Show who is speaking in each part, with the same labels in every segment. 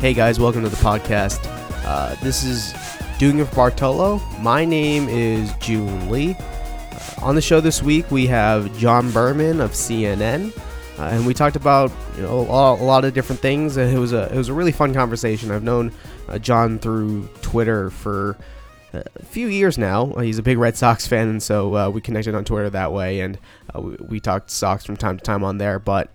Speaker 1: Hey guys, welcome to the podcast. Uh, this is Doing It for Bartolo. My name is June Lee. Uh, on the show this week, we have John Berman of CNN, uh, and we talked about you know a lot, a lot of different things. And it was a it was a really fun conversation. I've known uh, John through Twitter for a few years now. Uh, He's a big Red Sox fan, and so uh, we connected on Twitter that way, and uh, we, we talked Sox from time to time on there. But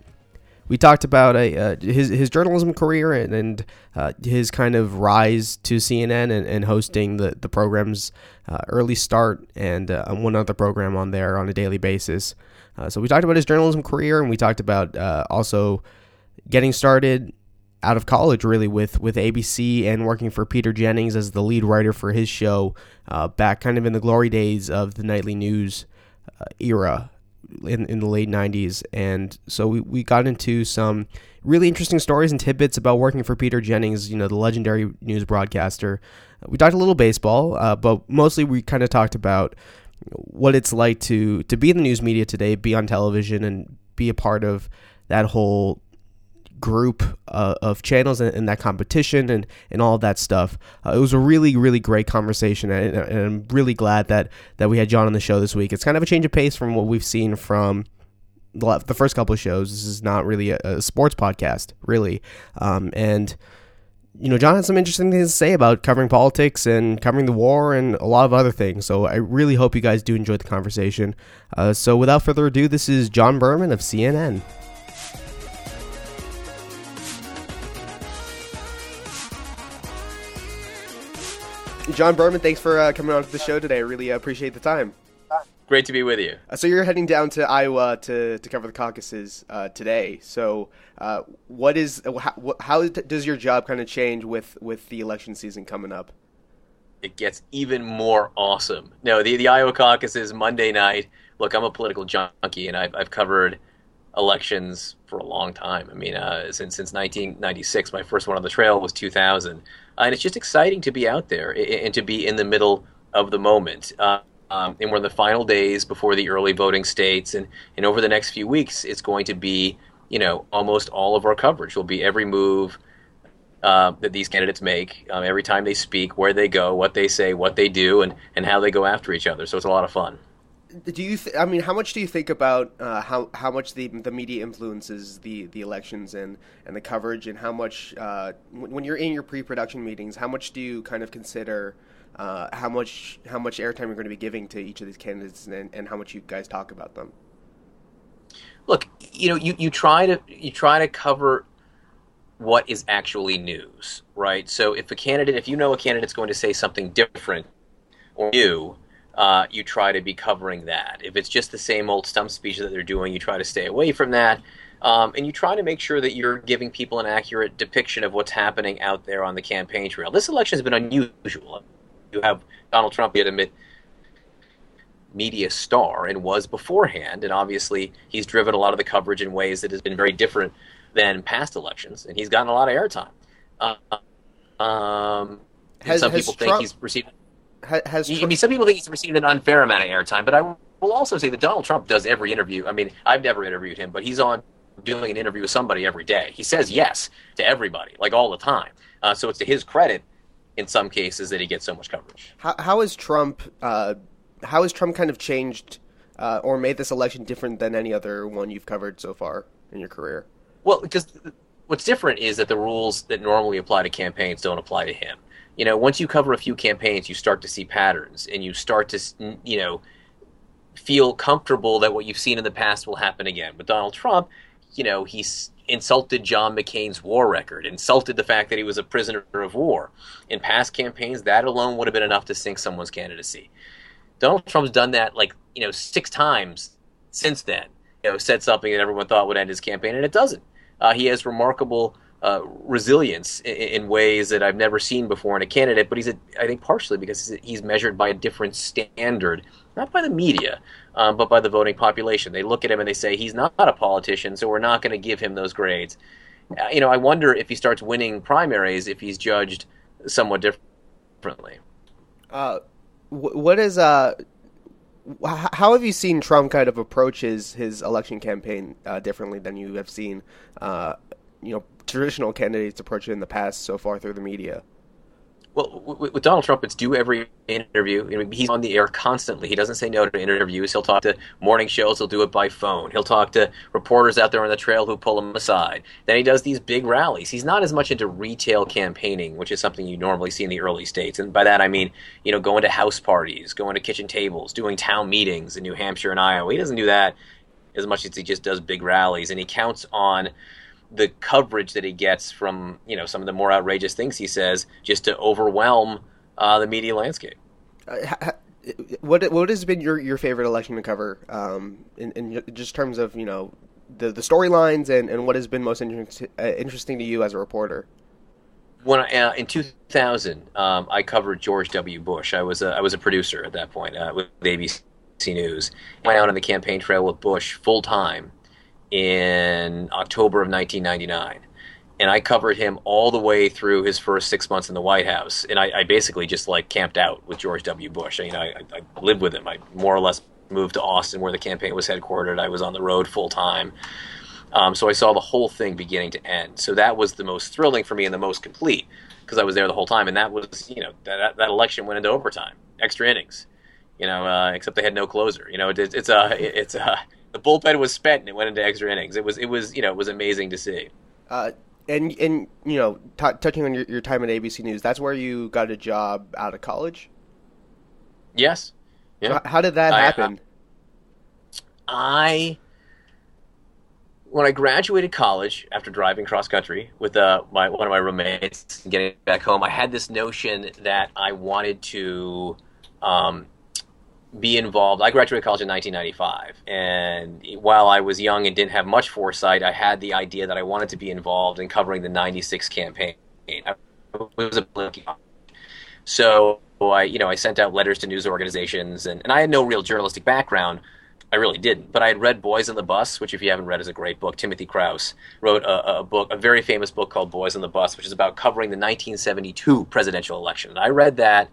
Speaker 1: we talked about uh, his his journalism career and, and uh, his kind of rise to CNN and, and hosting the the program's uh, early start and uh, one other program on there on a daily basis. Uh, so we talked about his journalism career and we talked about uh, also getting started out of college really with with ABC and working for Peter Jennings as the lead writer for his show back kind of in the glory days of the nightly news era in, in the late 90s. And so we, we got into some really interesting stories and tidbits about working for Peter Jennings, you know, the legendary news broadcaster. We talked a little baseball, uh, but mostly we kind of talked about what it's like to, to be in the news media today, be on television, and be a part of that whole group uh, of channels and, and, that competition and, and all that stuff. Uh, it was a really, really great conversation, and, and, I'm really glad that, that we had John on the show this week. It's kind of a change of pace from what we've seen from the, the first couple of shows. This is not really a, a sports podcast, really. Um, and, you know, John had some interesting things to say about covering politics and covering the war and a lot of other things. So I really hope you guys do enjoy the conversation. Uh, so without further ado, this is John Berman of CNN. John Berman, thanks for uh, coming on to the show today. I really uh, appreciate the time.
Speaker 2: Great to be with you.
Speaker 1: Uh, so you're heading down to Iowa to, to cover the caucuses uh, today. So uh, what is how, how, does your job kind of change with, with the election season coming up?
Speaker 2: It gets even more awesome. No, the the Iowa caucuses Monday night. Look, I'm a political junkie, and I've I've covered elections for a long time. I mean, uh, since since 1996, my first one on the trail was 2000, uh, and it's just exciting to be out there and to be in the middle of the moment. Uh, um, and we're in the final days before the early voting states, and and over the next few weeks, it's going to be you know almost all of our coverage will be every move. Uh, that these candidates make um, every time they speak, where they go, what they say, what they do, and, and how they go after each other. So it's a lot of fun
Speaker 1: do you? Th- I mean, how much do you think about uh, how how much the the media influences the, the elections and, and the coverage, and how much uh, when you're in your pre-production meetings, how much do you kind of consider uh, how much how much airtime you're going to be giving to each of these candidates, and, and how much you guys talk about them?
Speaker 2: Look, you know, you, you try to you try to cover what is actually news, right? So if a candidate, if you know a candidate's going to say something different or new uh, you try to be covering that. If it's just the same old stump speech that they're doing, you try to stay away from that. Um, and you try to make sure that you're giving people an accurate depiction of what's happening out there on the campaign trail. This election has been unusual. You have Donald Trump, yet admit, media star and was beforehand, and obviously he's driven a lot of the coverage in ways that has been very different than past elections, and he's gotten a lot of airtime. Uh, um, has, some people Trump, think he's received
Speaker 1: has
Speaker 2: I mean, some people think he's received an unfair amount of airtime, but I will also say that Donald Trump does every interview. I mean, I've never interviewed him, but he's on doing an interview with somebody every day. He says yes to everybody, like all the time. Uh, so it's to his credit, in some cases, that he gets so much coverage.
Speaker 1: How, how has Trump? Uh, how has Trump kind of changed uh, or made this election different than any other one you've covered so far in your career?
Speaker 2: Well, because what's different is that the rules that normally apply to campaigns don't apply to him you know, once you cover a few campaigns, you start to see patterns and you start to, you know, feel comfortable that what you've seen in the past will happen again. But Donald Trump, you know, he's insulted John McCain's war record, insulted the fact that he was a prisoner of war. In past campaigns, that alone would have been enough to sink someone's candidacy. Donald Trump's done that like, you know, six times since then. You know, said something that everyone thought would end his campaign, and it doesn't. Uh, he has remarkable uh, resilience in, in, ways that I've never seen before in a candidate. But he's, a, I think, partially because he's measured by a different standard, not by the media, um, but by the voting population. They look at him and they say he's not a politician, so we're not going to give him those grades. Uh, you know, I wonder if he starts winning primaries if he's judged somewhat differently.
Speaker 1: Uh, what is uh? How have you seen Trump kind of approach his, his election campaign uh, differently than you have seen, uh, you know, traditional candidates approach it in the past so far through the media.
Speaker 2: Well, with, Donald Trump, it's do every interview. You know, he's on the air constantly. He doesn't say no to interviews. He'll talk to morning shows. He'll do it by phone. He'll talk to reporters out there on the trail who pull him aside. Then he does these big rallies. He's not as much into retail campaigning, which is something you normally see in the early states. And by that I mean, you know, going to house parties, going to kitchen tables, doing town meetings in New Hampshire and Iowa. He doesn't do that as much as he just does big rallies, and he counts on the coverage that he gets from you know some of the more outrageous things he says just to overwhelm uh, the media landscape.
Speaker 1: Uh, what what has been your, your favorite election to cover um, in, in just terms of you know the the storylines and, and what has been most inter- uh, interesting to you as a reporter?
Speaker 2: When I, uh, in 2000, um, I covered George W. Bush. I was a, I was a producer at that point uh, with ABC News. Went out on the campaign trail with Bush full time in October of 1999. And I covered him all the way through his first six months in the White House. And I, I basically just like camped out with George W. Bush. I, you know, I, I lived with him. I more or less moved to Austin where the campaign was headquartered. I was on the road full time. Um, so I saw the whole thing beginning to end. So that was the most thrilling for me and the most complete because I was there the whole time. And that was, you know, that, that election went into overtime, extra innings, you know, uh, except they had no closer. You know, it, it's a, it's a, the bullpen was spent and it went into extra innings. It was it was you know it was amazing to see.
Speaker 1: Uh, and and you know, t- touching on your, your time at ABC News, that's where you got a job out of college.
Speaker 2: Yes.
Speaker 1: Yeah. How, how did that happen?
Speaker 2: I, I when I graduated college after driving cross country with uh, my one of my roommates, getting back home, I had this notion that I wanted to um, be involved. I graduated college in 1995, and while I was young and didn't have much foresight, I had the idea that I wanted to be involved in covering the '96 campaign. I was a so I, you know, I sent out letters to news organizations, and, and I had no real journalistic background. I really didn't, but I had read Boys on the Bus, which, if you haven't read, is a great book. Timothy Crouse wrote a, a book, a very famous book called Boys on the Bus, which is about covering the 1972 presidential election. And I read that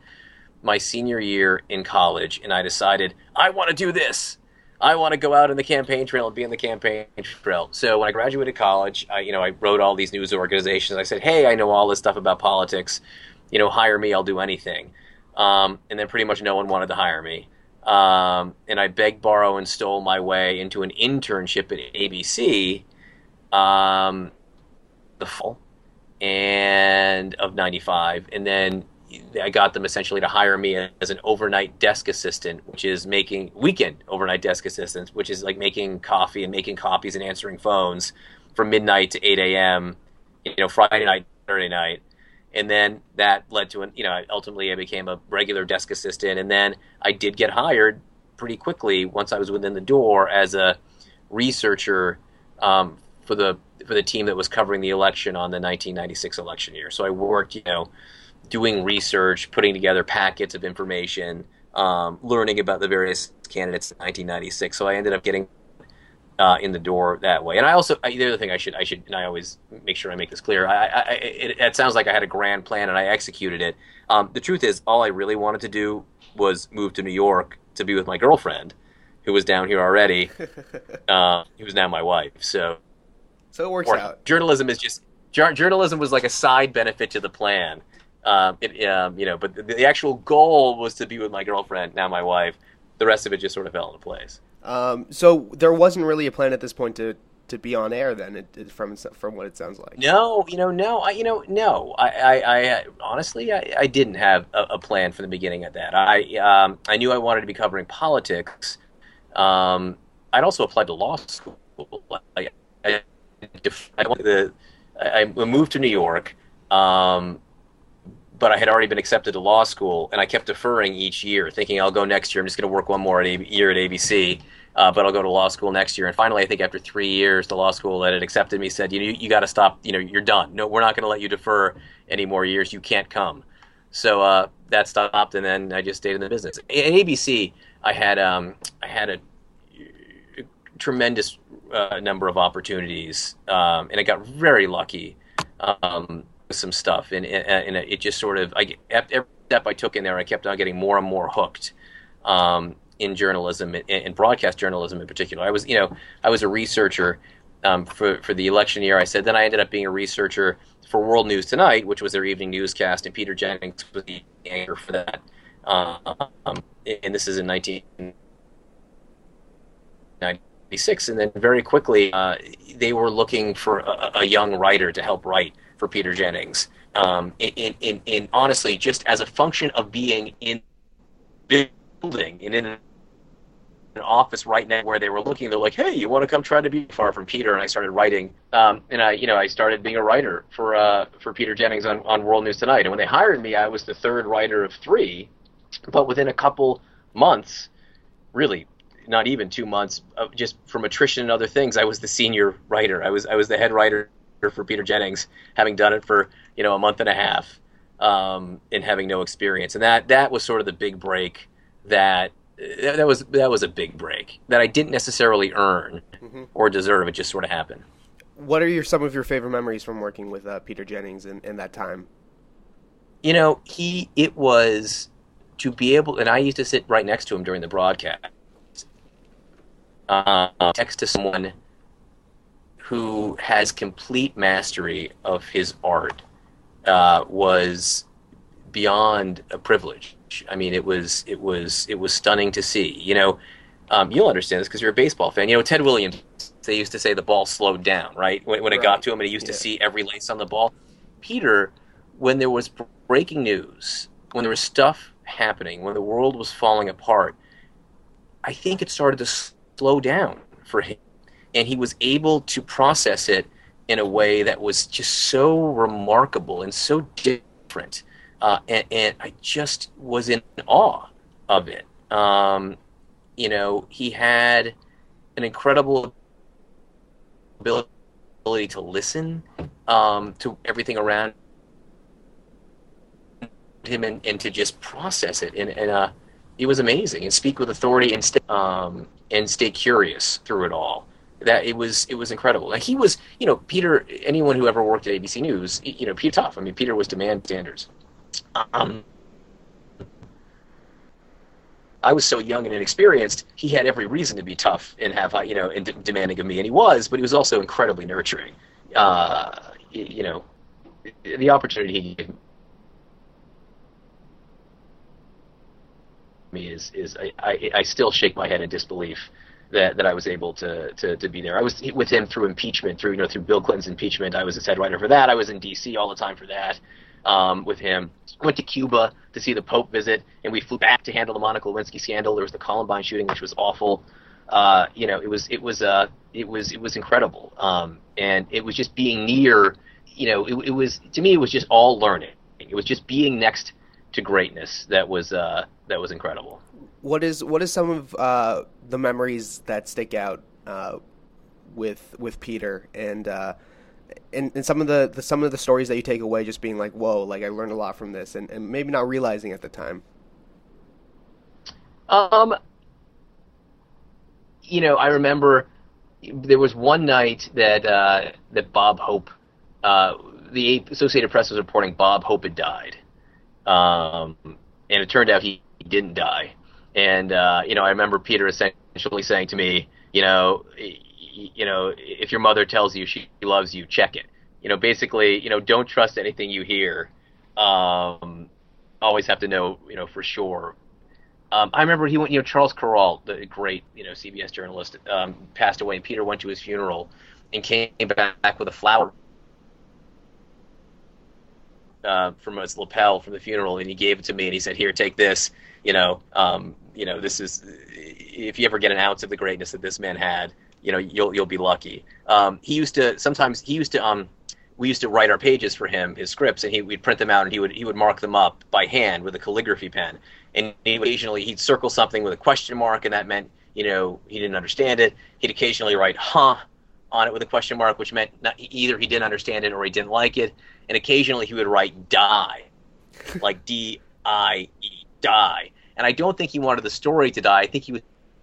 Speaker 2: my senior year in college, and I decided I want to do this. I want to go out in the campaign trail and be in the campaign trail. So when I graduated college, I, you know, I wrote all these news organizations. I said, "Hey, I know all this stuff about politics. You know, hire me. I'll do anything." Um, and then pretty much no one wanted to hire me. Um, and I begged, borrowed, and stole my way into an internship at ABC. Um, the fall and of '95, and then I got them essentially to hire me as an overnight desk assistant, which is making weekend overnight desk assistants, which is like making coffee and making copies and answering phones from midnight to 8 a.m. You know, Friday night, Saturday night, and then that led to an you know ultimately I became a regular desk assistant, and then I did get hired pretty quickly once I was within the door as a researcher um, for the for the team that was covering the election on the 1996 election year. So I worked, you know doing research, putting together packets of information, um, learning about the various candidates in 1996. So I ended up getting uh, in the door that way. And I also I, the other thing I should I should and I always make sure I make this clear. I, I it, it, sounds like I had a grand plan and I executed it. Um, the truth is, all I really wanted to do was move to New York to be with my girlfriend, who was down here already. uh, who was now my wife. So
Speaker 1: so it works out.
Speaker 2: Journalism is just journalism was like a side benefit to the plan. Um, it, um, you know, but the, the, actual goal was to be with my girlfriend, now my wife. The rest of it just sort of fell into place.
Speaker 1: Um, so there wasn't really a plan at this point to, to be on air then, it, it, from from what it sounds like.
Speaker 2: No, you know, no, I, you know, no. I, I, I honestly, I, I didn't have a, a, plan from the beginning of that. I, um, I knew I wanted to be covering politics. Um, I'd also applied to law school. I, I, I, I moved to New York. Um, but I had already been accepted to law school, and I kept deferring each year, thinking I'll go next year. I'm just going to work one more at year at ABC, uh, but I'll go to law school next year. And finally, I think after three years, the law school that had accepted me said, "You you, got to stop. You know, you're done. No, we're not going to let you defer any more years. You can't come." So uh, that stopped, and then I just stayed in the business. At ABC, I had um, I had a, a tremendous uh, number of opportunities, um, and I got very lucky. Um, some stuff, and and it just sort of I every step I took in there, I kept on getting more and more hooked um, in journalism and broadcast journalism in particular. I was you know I was a researcher um, for for the election year. I said then I ended up being a researcher for World News Tonight, which was their evening newscast, and Peter Jennings was the anchor for that. Um, and this is in 1996. And then very quickly, uh, they were looking for a, a, young writer to help write for Peter Jennings. Um, in, in, in honestly, just as a function of being in building and in an office right now where they were looking, they're like, "Hey, you want to come try to be far from Peter?" And I started writing, um, and I, you know, I started being a writer for uh, for Peter Jennings on, on World News Tonight. And when they hired me, I was the third writer of three, but within a couple months, really not even two months, uh, just from attrition and other things, I was the senior writer. I was I was the head writer for Peter Jennings, having done it for you know a month and a half, um, and having no experience. And that that was sort of the big break that that was that was a big break that I didn't necessarily earn mm-hmm. or deserve. It just sort of happened.
Speaker 1: What are your some of your favorite memories from working with uh, Peter Jennings in, in that time?
Speaker 2: You know, he it was to be able, and I used to sit right next to him during the broadcast, uh, text to someone who has complete mastery of his art uh, was beyond a privilege. I mean, it was it was it was stunning to see. You know, um, you'll understand this because you're a baseball fan. You know, Ted Williams. They used to say the ball slowed down, right? When, when it right. got to him, and he used yeah. to see every lace on the ball. Peter, when there was breaking news, when there was stuff happening, when the world was falling apart, I think it started to slow down for him. And he was able to process it in a way that was just so remarkable and so different. Uh, and, and, I just was in awe of it. Um, you know, he had an incredible ability to listen um, to everything around him and, and to just process it and, and uh, it was amazing and speak with authority and stay, um, and stay curious through it all that it was it was incredible like he was you know peter anyone who ever worked at abc news you know peter tough i mean peter was demand standards um, I was so young and inexperienced. He had every reason to be tough and have, you know, and demanding of me, and he was. But he was also incredibly nurturing. Uh, you know, the opportunity he gave me is is I, I, I still shake my head in disbelief that, that I was able to, to, to be there. I was with him through impeachment, through you know through Bill Clinton's impeachment. I was a head writer for that. I was in D.C. all the time for that um, with him. Went to Cuba to see the Pope visit, and we flew back to handle the Monica Lewinsky scandal. There was the Columbine shooting, which was awful. Uh, you know, it was it was uh, it was it was incredible, um, and it was just being near. You know, it, it was to me, it was just all learning. It was just being next to greatness that was uh, that was incredible.
Speaker 1: What is what is some of uh, the memories that stick out uh, with with Peter and, uh, and and some of the, the, some of the stories that you take away, just being like, whoa, like I learned a lot from this, and, and maybe not realizing at the time.
Speaker 2: Um, you know, I remember there was one night that uh, that Bob Hope, uh, the Associated Press was reporting Bob Hope had died, um, and it turned out he, he didn't die. And uh, you know, I remember Peter essentially saying to me, you know, you know, if your mother tells you she loves you, check it. You know, basically, you know, don't trust anything you hear. Um, always have to know, you know, for sure. Um, I remember he went, you know, Charles Kuralt, the great, you know, CBS journalist, um, passed away, and Peter went to his funeral and came back with a flower uh, from his lapel from the funeral, and he gave it to me, and he said, "Here, take this. You know, um, you know, this is if you ever get an ounce of the greatness that this man had, you know, you'll you'll be lucky." Um, he used to sometimes he used to um, we used to write our pages for him, his scripts, and he we'd print them out, and he would he would mark them up by hand with a calligraphy pen, and he occasionally he'd circle something with a question mark, and that meant you know he didn't understand it. He'd occasionally write "huh." on it with a question mark, which meant not, either he didn't understand it or he didn't like it. And occasionally he would write die, like D I E, die. And I don't think he wanted the story to die. I think he was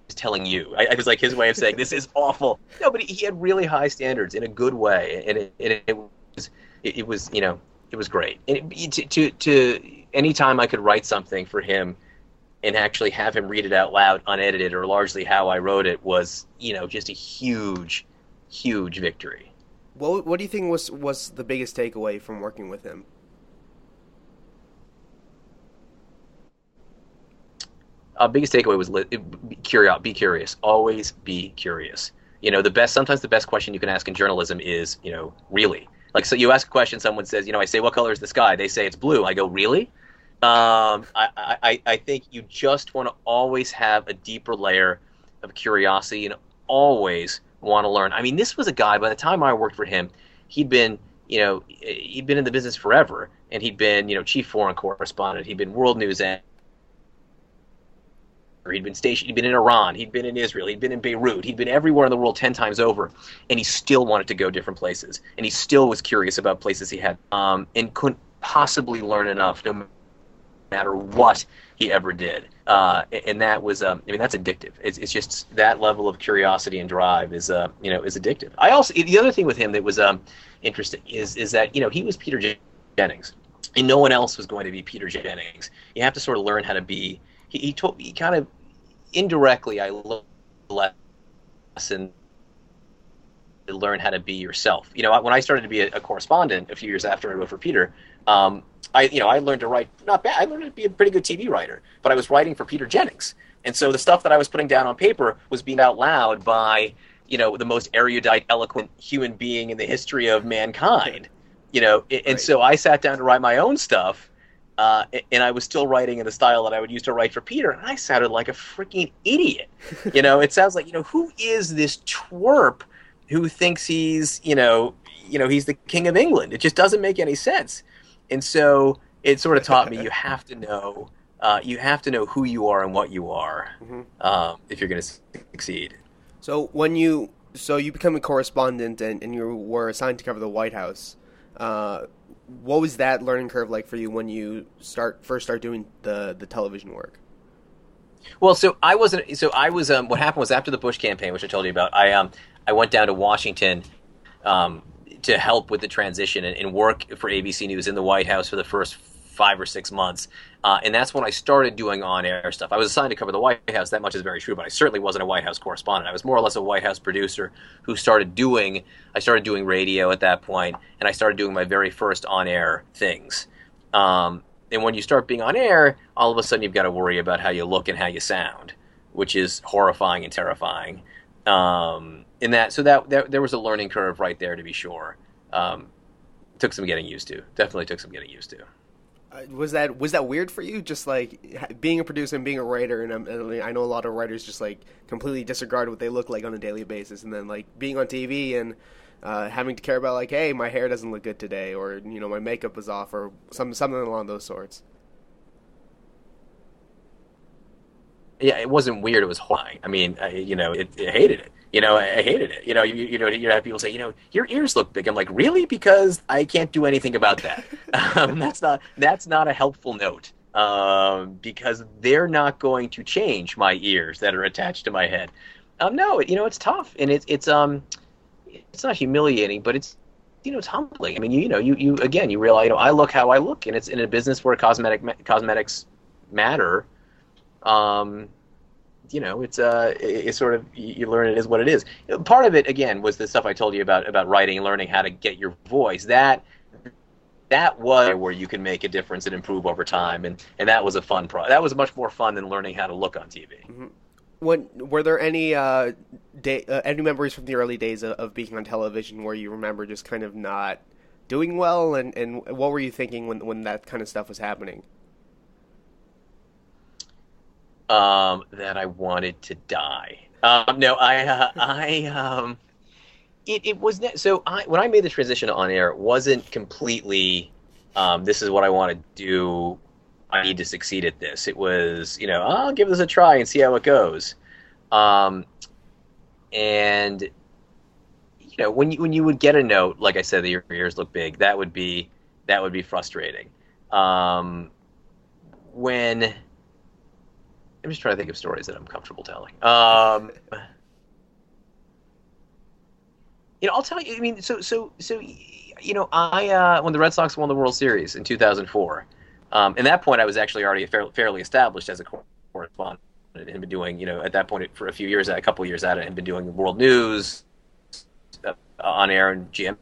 Speaker 2: telling you. I, was like his way of saying this is awful. No, but he, had really high standards in a good way, and it, it, it was it, it, was you know it was great. And to to to anytime I could write something for him and actually have him read it out loud unedited or largely how I wrote it was you know just a huge huge victory.
Speaker 1: What What do you think was was the biggest takeaway from working with him?
Speaker 2: Uh, biggest takeaway was li- be curious. Be curious. Always be curious. You know, the best. Sometimes the best question you can ask in journalism is, you know, really. Like, so you ask a question. Someone says, you know, I say, what color is the sky? They say it's blue. I go, really? Um, I, I, I think you just want to always have a deeper layer of curiosity and always want to learn. I mean, this was a guy. By the time I worked for him, he'd been, you know, he'd been in the business forever, and he'd been, you know, chief foreign correspondent. He'd been world news He'd been stationed. He'd been in Iran. He'd been in Israel. He'd been in Beirut. He'd been everywhere in the world ten times over, and he still wanted to go different places. And he still was curious about places he had, um, and couldn't possibly learn enough, no matter what he ever did. Uh, and that was, um, I mean, that's addictive. It's, it's just that level of curiosity and drive is, uh, you know, is addictive. I also the other thing with him that was um, interesting is is that you know he was Peter Jennings, and no one else was going to be Peter Jennings. You have to sort of learn how to be. He, he told he kind of indirectly I learned lesson to learn how to be yourself. You know, when I started to be a, a correspondent a few years after I wrote for Peter, um, I you know I learned to write not bad. I learned to be a pretty good TV writer, but I was writing for Peter Jennings, and so the stuff that I was putting down on paper was being out loud by you know the most erudite, eloquent human being in the history of mankind. You know, and right. so I sat down to write my own stuff uh, and I was still writing in the style that I would use to write for Peter, and I sounded like a freaking idiot. You know, it sounds like you know who is this twerp who thinks he's you know you know he's the king of England. It just doesn't make any sense. And so it sort of taught me you have to know uh, you have to know who you are and what you are mm-hmm. um, if you're going to succeed.
Speaker 1: So when you so you become a correspondent and, and you were assigned to cover the White House. Uh, what was that learning curve like for you when you start first start doing the the television work?
Speaker 2: Well, so I wasn't. So I was. Um, what happened was after the Bush campaign, which I told you about, I um I went down to Washington um, to help with the transition and, and work for ABC News in the White House for the first five or six months. Uh, and that's when I started doing on air stuff. I was assigned to cover the White House, that much is very true, but I certainly wasn't a White House correspondent. I was more or less a White House producer who started doing, I started doing radio at that point, and I started doing my very first on air things. Um, and when you start being on air, all of a sudden you've got to worry about how you look and how you sound, which is horrifying and terrifying. Um, in that, so that, that, there was a learning curve right there to be sure. Um, took some getting used to. Definitely took some getting used to.
Speaker 1: Was that was that weird for you? Just like being a producer and being a writer, and, and, I know a lot of writers just like completely disregard what they look like on a daily basis, and then like being on TV and uh, having to care about like, hey, my hair doesn't look good today, or you know, my makeup is off, or some something along those sorts.
Speaker 2: Yeah, it wasn't weird. It was horrifying. I mean, I, you know, it, it hated it. You know, I, hated it. You know, you, you know, you have people say, you know, your ears look big. I'm like, really? Because I can't do anything about that. um, that's not that's not a helpful note um, because they're not going to change my ears that are attached to my head. Um, no, you know, it's tough and it's it's um, it's not humiliating, but it's you know, it's humbling. I mean, you, you know, you you again, you realize, you know, I look how I look, and it's in a business where cosmetic cosmetics matter. Um, you know, it's uh, it's sort of you learn it is what it is. Part of it again was the stuff I told you about about writing, learning how to get your voice. That that was where you can make a difference and improve over time, and and that was a fun pro. That was much more fun than learning how to look on TV.
Speaker 1: Mm-hmm. When were there any uh, day, uh, any memories from the early days of, of being on television where you remember just kind of not doing well, and and what were you thinking when when that kind of stuff was happening?
Speaker 2: Um, that I wanted to die. Um, no, I, uh, I, um, it, it was ne- so. I when I made the transition on air, it wasn't completely. Um, this is what I want to do. I need to succeed at this. It was, you know, I'll give this a try and see how it goes. Um, and you know, when you when you would get a note, like I said, that your ears look big, that would be that would be frustrating. Um, when I'm just trying to think of stories that I'm comfortable telling. Um, you know, I'll tell you. I mean, so so so you know, I uh, when the Red Sox won the World Series in 2004, um, at that point I was actually already fair, fairly established as a correspondent and been doing, you know, at that point for a few years, a couple years at it, and been doing world news, on air and Jim.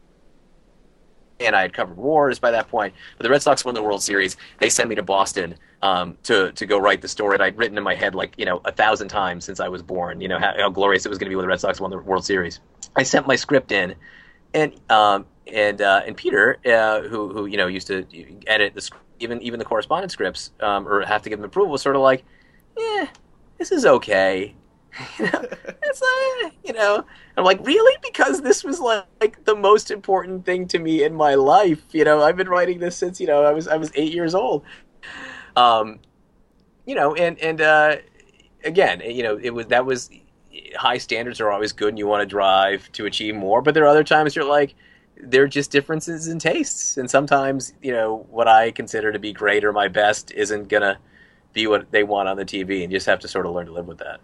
Speaker 2: And I had covered wars by that point. But the Red Sox won the World Series. They sent me to Boston um, to to go write the story that I'd written in my head like you know a thousand times since I was born. You know how, how glorious it was going to be when the Red Sox won the World Series. I sent my script in, and um, and uh, and Peter, uh, who who you know used to edit the even even the correspondence scripts um, or have to give them approval, was sort of like, yeah, this is okay. you know, it's like, you know, I'm like, really? Because this was like, like, the most important thing to me in my life. You know, I've been writing this since you know I was I was eight years old. Um, you know, and and uh, again, you know, it was that was high standards are always good, and you want to drive to achieve more. But there are other times you're like, they're just differences in tastes, and sometimes you know what I consider to be great or my best isn't gonna be what they want on the TV, and you just have to sort of learn to live with that.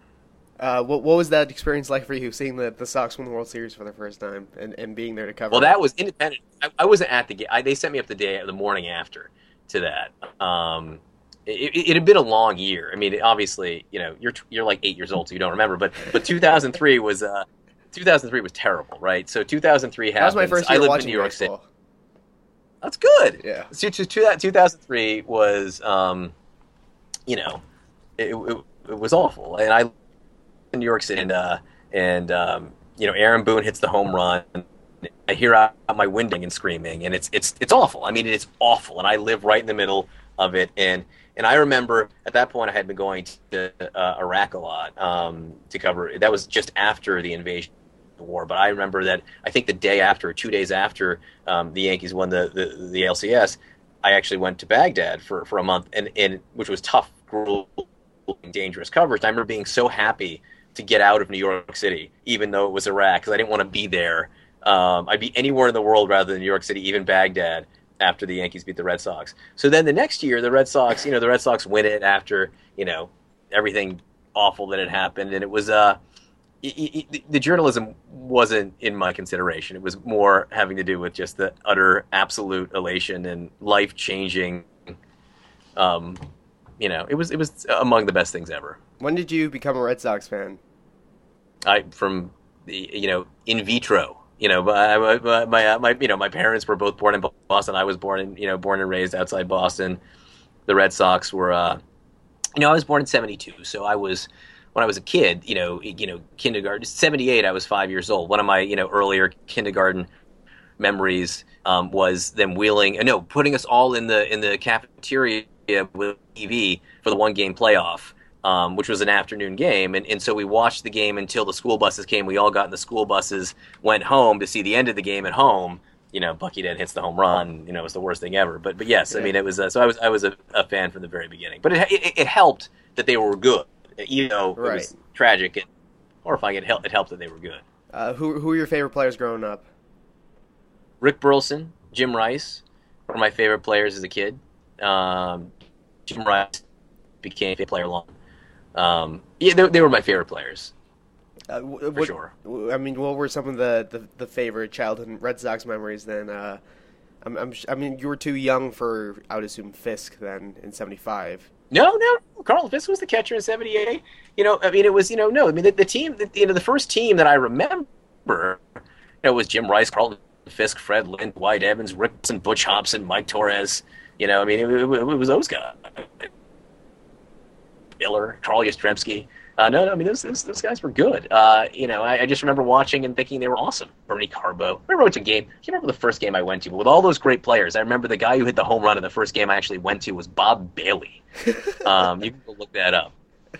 Speaker 1: Uh, what, what was that experience like for you, seeing the, the Sox win the World Series for the first time and, and being there to cover?
Speaker 2: Well, that was independent. I, I wasn't at the game. they sent me up the day, the morning after, to that. Um, it, it, had been a long year. I mean, obviously, you know, you're you're like eight years old, so you don't remember. But but 2003 was uh, 2003 was terrible, right? So 2003 happened.
Speaker 1: That was my first year
Speaker 2: I lived
Speaker 1: watching
Speaker 2: in New York
Speaker 1: baseball.
Speaker 2: City. That's good.
Speaker 1: Yeah.
Speaker 2: So, to, to, 2003 was, um, you know, it, it, it was awful, and I New York City, and uh, and um, you know, Aaron Boone hits the home run. I hear out my winding and screaming, and it's it's it's awful. I mean, it's awful, and I live right in the middle of it, and and I remember at that point I had been going to uh, Iraq a lot um, to cover. That was just after the invasion war, but I remember that I think the day after, two days after um, the Yankees won the, the the ALCS, I actually went to Baghdad for for a month, and and which was tough, grueling, dangerous coverage. I remember being so happy to get out of New York City, even though it was Iraq, because I didn't want to be there. Um, I'd be anywhere in the world rather than New York City, even Baghdad, after the Yankees beat the Red Sox. So then the next year, the Red Sox, you know, the Red Sox win it after you know everything awful that had happened, and it was uh, it, it, the journalism wasn't in my consideration. It was more having to do with just the utter, absolute elation and life changing. Um, you know, it was it was among the best things ever.
Speaker 1: When did you become a Red Sox fan?
Speaker 2: I from the you know in vitro. You know, my, my, my, my you know my parents were both born in Boston. I was born in you know born and raised outside Boston. The Red Sox were, uh, you know, I was born in '72, so I was when I was a kid. You know, you know, kindergarten. '78, I was five years old. One of my you know earlier kindergarten memories um, was them wheeling, uh, no, putting us all in the in the cafeteria with TV for the one game playoff um, which was an afternoon game. And, and so we watched the game until the school buses came. We all got in the school buses, went home to see the end of the game at home. You know, Bucky Dent hits the home run. You know, it was the worst thing ever. But but yes. I mean, it was. Uh, so I was I was a, a, fan from the very beginning. But it, it, it helped that they were good, even though
Speaker 1: right.
Speaker 2: it was tragic and horrifying. It helped. It helped that they were good.
Speaker 1: Uh, who who are your favorite players growing up?
Speaker 2: Rick Burleson, Jim Rice, one of my favorite players as a kid. Um, Jim Rice became a player long. Um, yeah, they, they, were my favorite players.
Speaker 1: Uh,
Speaker 2: for sure.
Speaker 1: I mean, what were some of the, the, the favorite childhood Red Sox memories then? Uh, I'm, I'm, i mean, you were too young for, I would assume, Fisk then in 75.
Speaker 2: No, no. Carl Fisk was the catcher in 78. You know, I mean, it was, you know, no. I mean, the, the team, the, you know, the first team that I remember, you know, was Jim Rice, Carlton Fisk, Fred Lynn, Dwight Evans, Rickson, Butch Hobson, Mike Torrez. You know, I mean, it, it, it was those guys. Miller, Carl Yastrzemski. Uh, no, no, I mean those, those, those guys were good. Uh, you know, I, I, just remember watching and thinking they were awesome. Bernie Carbo. I remember which game. I can't remember the first game I went to, but with all those great players, I remember the guy who hit the home run in the first game I actually went to was Bob Bailey. Um, you can go look that up.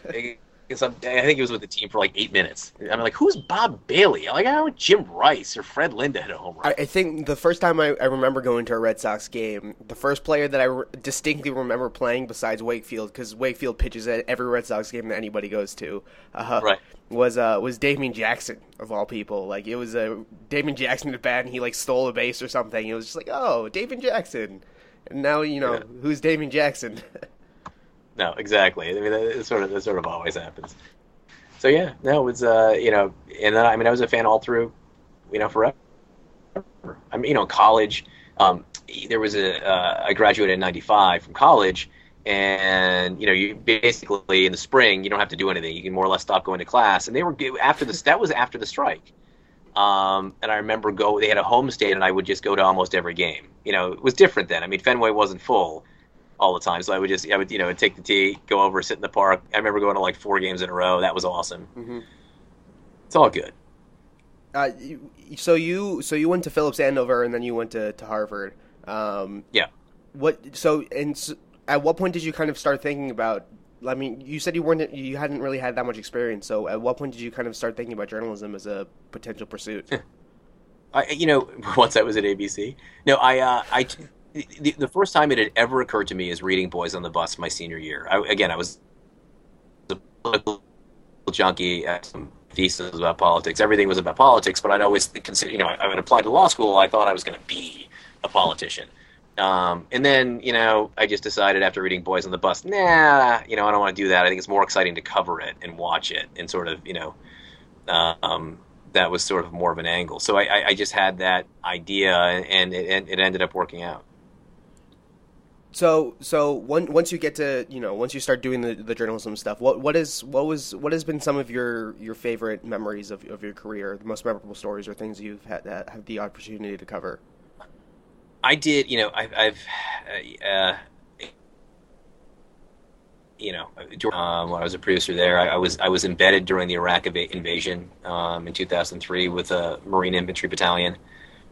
Speaker 2: I think he was with the team for like eight minutes. I'm like, who's Bob Bailey? I'm like, I know Jim Rice or Fred Linda hit a home run.
Speaker 1: I, I think the first time I, I, remember going to a Red Sox game, the first player that I re- distinctly remember playing besides Wakefield, because Wakefield pitches at every Red Sox game that anybody goes to, uh,
Speaker 2: right.
Speaker 1: was uh, was Damian Jackson of all people. Like it was a uh, Damian Jackson at bat, and he like stole a base or something. It was just like, oh, Damian Jackson. And now you know yeah. who's Damian Jackson.
Speaker 2: no, exactly. I mean, that sort of that sort of always happens. So yeah, no, it was uh, you know, and then I mean, I was a fan all through, you know, forever. I mean, you know, college. Um, there was a uh, I graduated in '95 from college, and you know, you basically in the spring you don't have to do anything. You can more or less stop going to class. And they were after this. That was after the strike. Um, and I remember go they had a home state, and I would just go to almost every game. You know, it was different then. I mean, Fenway wasn't full all the time, so I would just I would you know take the T, go over, sit in the park. I remember going to like four games in a row. That was awesome.
Speaker 1: Mm-hmm.
Speaker 2: It's all good.
Speaker 1: Uh, so you so you went to Phillips Andover and then you went to, to Harvard. Um,
Speaker 2: Yeah.
Speaker 1: What so and s at what point did you kind of start thinking about? I mean, you said you weren't you hadn't really had that much experience. So at what point did you kind of start thinking about journalism as a potential pursuit?
Speaker 2: I, you know, once I was at ABC. No, I, uh, I, the, the first time it had ever occurred to me is reading Boys on the Bus my senior year. I, again, I was a political junkie. I had some thesis about politics. Everything was about politics, but I'd always consider, you know, I, I would apply to law school. I thought I was going to be a politician. Um, and then, you know, I just decided after reading Boys on the Bus, nah, you know, I don't want to do that. I think it's more exciting to cover it and watch it and sort of, you know, um, that was sort of more of an angle. So I, I, I just had that idea, and it, it ended up working out.
Speaker 1: So so one, once you get to you know once you start doing the, the journalism stuff, what what is what was what has been some of your, your favorite memories of, of your career, the most memorable stories or things you've had that have the opportunity to cover?
Speaker 2: I did, you know, I, I've, uh, you know, um, when I was a producer there, I, I, was I was embedded during the Iraq invasion um, in 2003 with a Marine Infantry Battalion.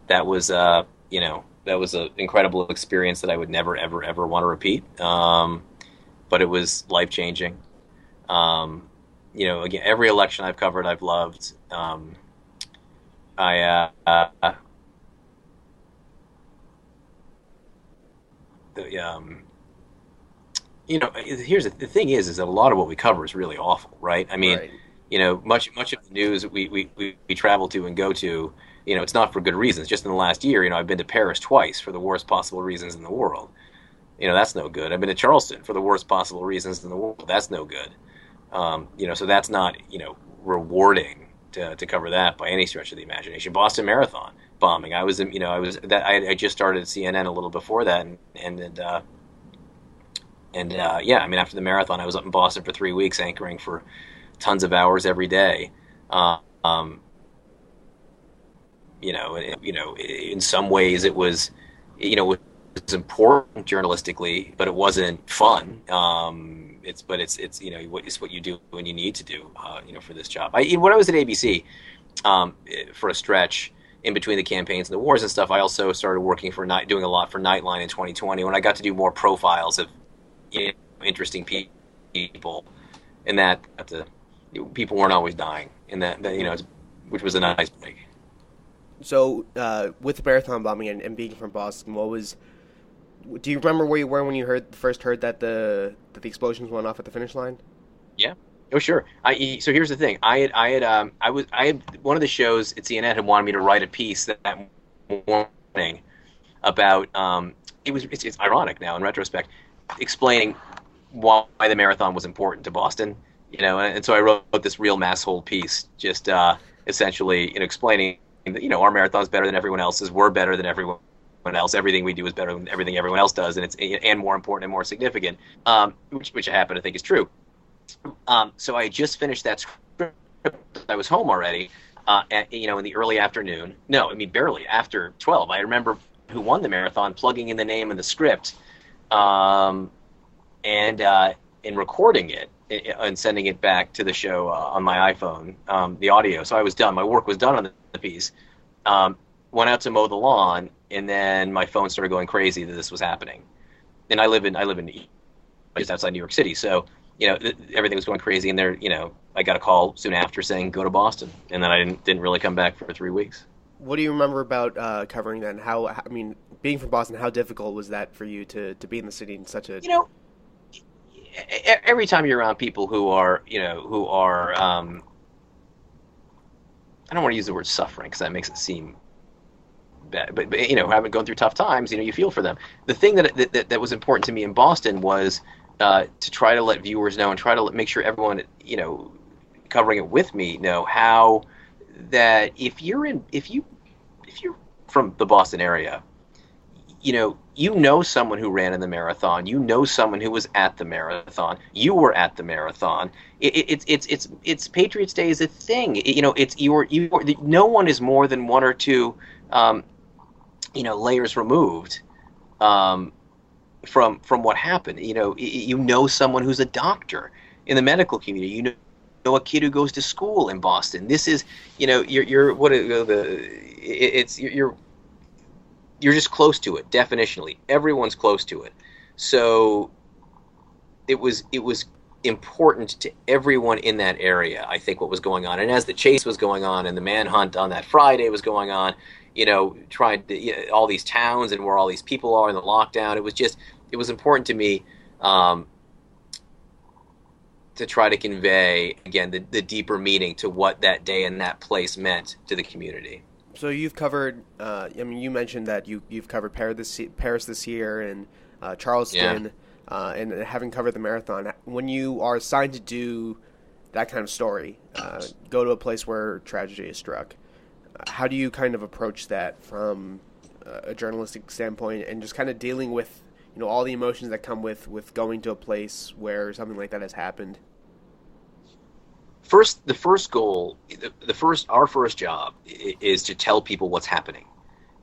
Speaker 2: That was, uh, you know, that was an incredible experience that I would never, ever, ever want to repeat. Um, but it was life changing. Um, you know, again, every election I've covered, I've loved. Um, I, uh, uh, the, um, you know, here's the, the, thing is, is that a lot of what we cover is really awful, right? I mean, right. you know, much much of the news we, we, we, we travel to and go to, you know, it's not for good reasons. Just in the last year, you know, I've been to Paris twice for the worst possible reasons in the world. You know, that's no good. I've been to Charleston for the worst possible reasons in the world. That's no good. Um, you know, so that's not, you know, rewarding to, to cover that by any stretch of the imagination. Boston Marathon bombing. I was, you know, I was that I, I just started CNN a little before that, and and, and uh, and uh, yeah, I mean, after the marathon, I was up in Boston for three weeks, anchoring for tons of hours every day. Uh, um, you know, you know, in some ways, it was, you know, it was important journalistically, but it wasn't fun. Um, it's, but it's, it's, you know, it's what you do when you need to do, uh, you know, for this job. I, when I was at ABC um, for a stretch in between the campaigns and the wars and stuff, I also started working for night, doing a lot for Nightline in 2020 when I got to do more profiles of you know, interesting people, and that, that the people weren't always dying, and that, that you know, which was a nice break.
Speaker 1: So, uh, with the marathon bombing and, and, being from Boston, what was? Do you remember where you were when you heard first heard that the that the explosions went off at the finish line?
Speaker 2: Yeah. Oh sure. I so here's the thing. I had I had um I was I had one of the shows at CNN had wanted me to write a piece that, that morning about um it was it's, it's ironic now in retrospect explaining why the marathon was important to Boston. You know, and, and so I wrote this real masshold piece, just uh, essentially you know, explaining you know our marathon's better than everyone else's. We're better than everyone else. Everything we do is better than everything everyone else does, and it's and more important and more significant. Um, which, which I happen to think is true. Um, so I just finished that script. I was home already. Uh, at, you know, in the early afternoon. No, I mean barely after twelve. I remember who won the marathon, plugging in the name of the script, um, and uh, in recording it and sending it back to the show uh, on my iPhone, um, the audio. So I was done. My work was done on the piece. Um, went out to mow the lawn, and then my phone started going crazy that this was happening. And I live in I live in just outside New York City, so you know everything was going crazy. And there, you know, I got a call soon after saying go to Boston, and then I didn't didn't really come back for three weeks.
Speaker 1: What do you remember about uh, covering that? And how I mean, being from Boston, how difficult was that for you to, to be in the city in such a
Speaker 2: you know every time you're around people who are you know who are um, I don't want to use the word suffering because that makes it seem bad, but, but you know haven't gone through tough times you know you feel for them. The thing that that, that was important to me in Boston was uh, to try to let viewers know and try to let, make sure everyone you know covering it with me know how that if you're in if you if you're from the Boston area you know, you know someone who ran in the marathon. You know someone who was at the marathon. You were at the marathon. It, it, it's it's it's it's Patriots Day is a thing. It, you know, it's you're you no one is more than one or two, um, you know, layers removed, um, from from what happened. You know, you know someone who's a doctor in the medical community. You know. Know a kid who goes to school in Boston. This is, you know, you're, you're what uh, the, it's you're you're just close to it definitionally. Everyone's close to it. So it was it was important to everyone in that area i think what was going on. And as the chase was going on and the manhunt on that friday was going on you know trying to you know, all these towns and where all these people are in the lockdown it was just it was important to me um, to try to convey again the, the deeper meaning to what that day and that place meant to the community
Speaker 1: so you've covered. Uh, I mean, you mentioned that you you've covered Paris this Paris this year and uh, Charleston, yeah. uh, and having covered the marathon. When you are assigned to do that kind of story, uh, go to a place where tragedy is struck. How do you kind of approach that from a journalistic standpoint, and just kind of dealing with you know all the emotions that come with with going to a place where something like that has happened?
Speaker 2: First the first goal the, the first our first job is to tell people what's happening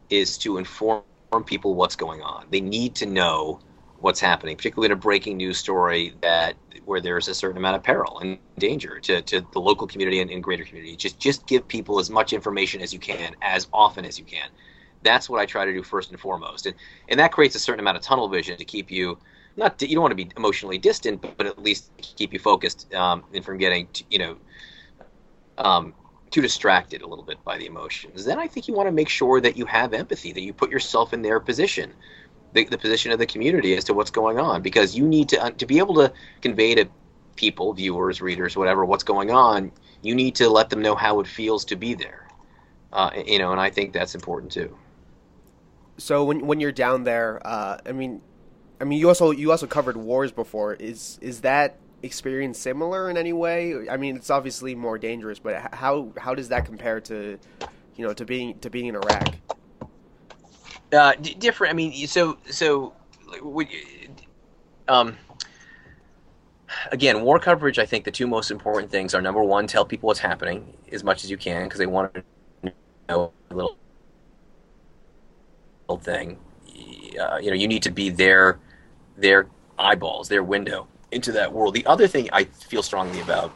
Speaker 2: is to inform people what's going on. They need to know what's happening particularly in a breaking news story that where there's a certain amount of peril and danger to, to the local community and, and greater community. Just just give people as much information as you can as often as you can. That's what i try to do first and foremost. And and that creates a certain amount of tunnel vision to keep you not you don't want to be emotionally distant, but, but at least keep you focused um, and from getting you know um, too distracted a little bit by the emotions. Then I think you want to make sure that you have empathy, that you put yourself in their position, the, the position of the community as to what's going on, because you need to to be able to convey to people, viewers, readers, whatever, what's going on. You need to let them know how it feels to be there. Uh, you know, and I think that's important too.
Speaker 1: So when when you're down there, uh, I mean, I mean, you also you also covered wars before. Is is that experience similar in any way? I mean, it's obviously more dangerous, but how how does that compare to, you know, to being to being in Iraq?
Speaker 2: Uh, d- different. I mean, so so, would, um, again, war coverage. I think the two most important things are number one, tell people what's happening as much as you can because they want to know a little, thing. Uh, you know, you need to be there their eyeballs, their window into that world. The other thing I feel strongly about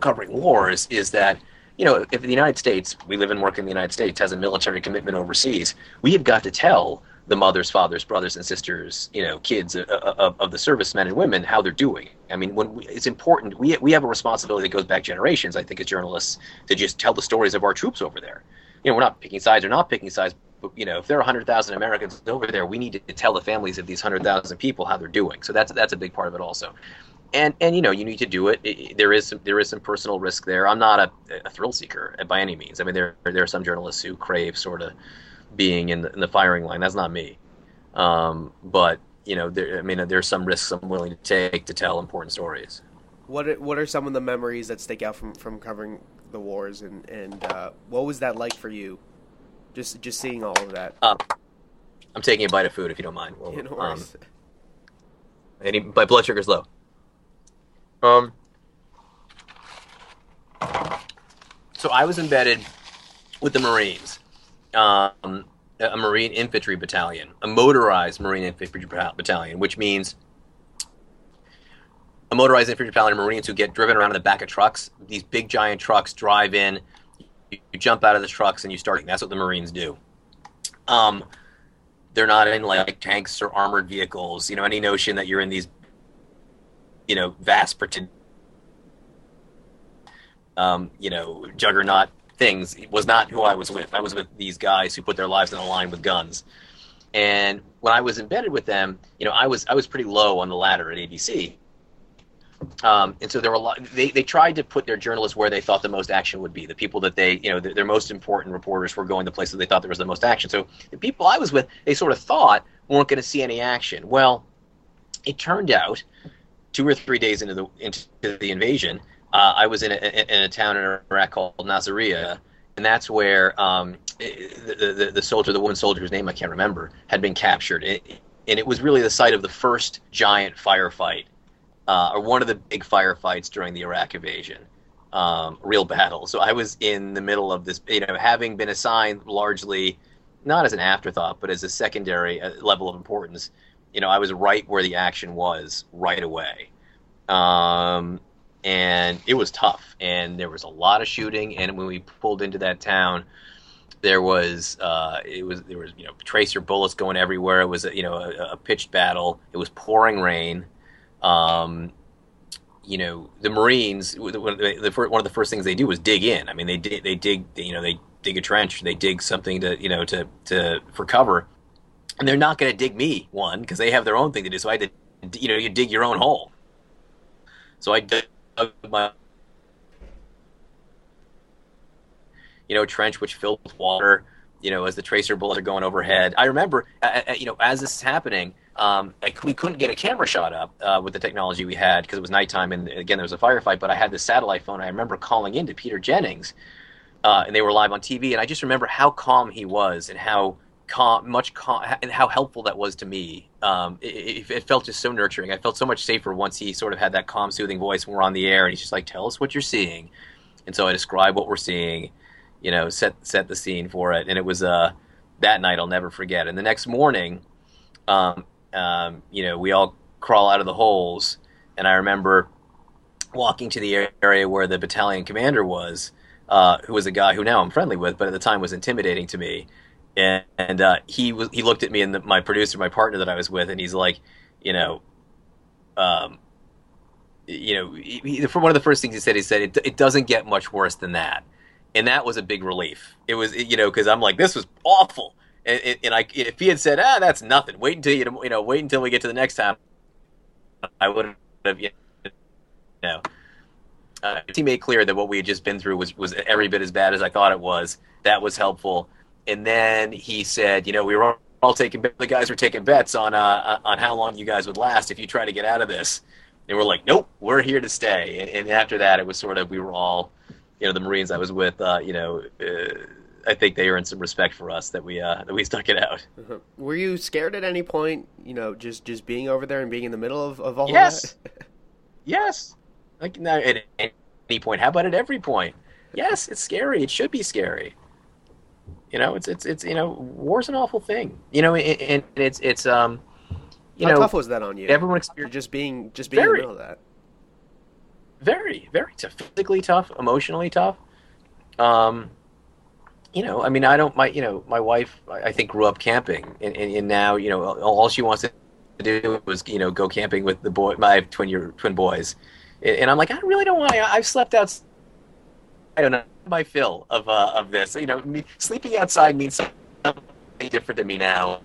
Speaker 2: covering wars is that you know if the United States, we live and work in the United States, has a military commitment overseas, we have got to tell the mothers, fathers, brothers, and sisters, you know, kids of, of, of the servicemen and women how they're doing. I mean, when we, it's important, we we have a responsibility that goes back generations. I think as journalists to just tell the stories of our troops over there. You know, we're not picking sides or not picking sides, you know, if there are 100,000 Americans over there, we need to tell the families of these 100,000 people how they're doing. So that's that's a big part of it also. And and you know, you need to do it. there is some, there is some personal risk there. I'm not a, a, thrill seeker by any means. I mean, there there are some journalists who crave sort of being in the, in the firing line. That's not me. Um, but you know, there, I mean, there's some risks I'm willing to take to tell important stories.
Speaker 1: What are, what are some of the memories that stick out from, from covering the wars and and uh, what was that like for you just just seeing all of that.
Speaker 2: Um, I'm taking a bite of food if you don't mind.
Speaker 1: Well, no um,
Speaker 2: any, my blood sugar's low. Um. So I was embedded with the Marines, um, a Marine infantry battalion, a motorized Marine infantry battalion, which means a motorized infantry battalion of Marines who get driven around in the back of trucks. These big giant trucks drive in you, jump out of the trucks and you start. That's what the Marines do. Um, they're not in like tanks or armored vehicles. You know, any notion that you're in these, you know, vast pretend, um, you know, juggernaut things was not who I was with. I was with these guys who put their lives on the line with guns. And when I was embedded with them, you know, I was I was pretty low on the ladder at ABC. Um, and so there were a lot. They, they tried to put their journalists where they thought the most action would be. The people that they, you know, their, their most important reporters were going to places they thought there was the most action. So the people I was with, they sort of thought weren't going to see any action. Well, it turned out two or three days into the into the invasion, uh, I was in a, in a town in Iraq called Nasiriyah, and that's where um, the, the, the soldier, the one soldier whose name I can't remember, had been captured. It, and it was really the site of the first giant firefight, uh, or one of the big firefights during the Iraq invasion. Um, real battle. So I was in the middle of this, you know, having been assigned largely, not as an afterthought, but as a secondary uh, level of importance. You know, I was right where the action was right away. Um, and it was tough. And there was a lot of shooting. And when we pulled into that town, there was uh, it was there was you know tracer bullets going everywhere. It was you know a, a pitched battle. It was pouring rain. Um, you know the Marines. One of the first things they do was dig in. I mean they dig they dig you know they dig a trench. They dig something to you know to to for cover. And they're not going to dig me one because they have their own thing to do. So I had to you know you dig your own hole. So I dug my you know, trench which filled with water, you know, as the tracer bullets are going overhead. I remember, uh, you know, as this is happening, um, we couldn't get a camera shot up uh, with the technology we had because it was nighttime and again there was a firefight. But I had the satellite phone. I remember calling in to Peter Jennings, uh, and they were live on TV. And I just remember how calm he was and how calm, much calm, and how helpful that was to me. Um, it, it, felt just so nurturing. I felt so much safer once he sort of had that calm, soothing voice when we're on the air, and he's just like, "Tell us what you're seeing." And so I describe what we're seeing you know, set set the scene for it. And it was uh, that night I'll never forget. And the next morning, um, um, you know, we all crawl out of the holes, and I remember walking to the area where the battalion commander was, uh, who was a guy who now I'm friendly with, but at the time was intimidating to me. And, and uh, he was he looked at me and the, my producer, my partner that I was with, and he's like, you know, um, you know, he, for one of the first things he said, he said it, it doesn't get much worse than that and that was a big relief. It was you know because I'm like this was awful, and, and, I if he had said ah that's nothing, wait until you you know wait until we get to the next time, I would have you know. Uh, he made clear that what we had just been through was was every bit as bad as I thought it was. That was helpful, and then he said, you know, we were all taking the guys were taking bets on uh, on how long you guys would last if you try to get out of this. And we're like, nope, we're here to stay. And, and after that, it was sort of we were all you know the Marines I was with, uh, you know, uh, I think they earned some respect for us that we uh, that we stuck it out.
Speaker 1: Uh-huh. Were you scared at any point? You know, just just being over there and being in the middle of, of all
Speaker 2: yes.
Speaker 1: that.
Speaker 2: yes, like no, at any point. How about at every point? Yes, it's scary. It should be scary. You know, it's it's it's you know, war's an awful thing. You know, and, and it's it's um, you
Speaker 1: How
Speaker 2: know,
Speaker 1: tough was that on you?
Speaker 2: Everyone experienced
Speaker 1: just being just being very, in the middle of that
Speaker 2: very, very tough. Physically tough, emotionally tough. Um, you know, I mean, I don't. My, you know, my wife, I think, grew up camping, and, and, and now, you know, all she wants to do was, you know, go camping with the boy, my twin year twin boys, and I'm like, I really don't want. to. I've slept out. I don't know my fill of uh, of this. You know, me, sleeping outside means something different to me now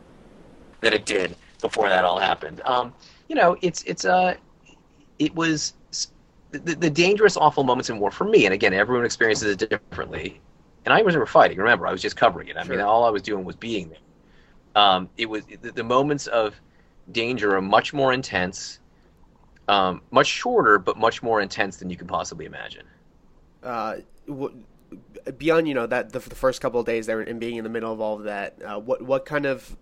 Speaker 2: than it did before that all happened. Um, you know, it's it's uh, it was the, the dangerous, awful moments in war for me, and again, everyone experiences it differently. And I was never fighting. Remember, I was just covering it. I sure. mean, all I was doing was being there. Um, it was the, the, moments of danger are much more intense, um, much shorter, but much more intense than you can possibly imagine.
Speaker 1: Uh, beyond you know that the, the, first couple of days there and being in the middle of all of that, uh, what what kind of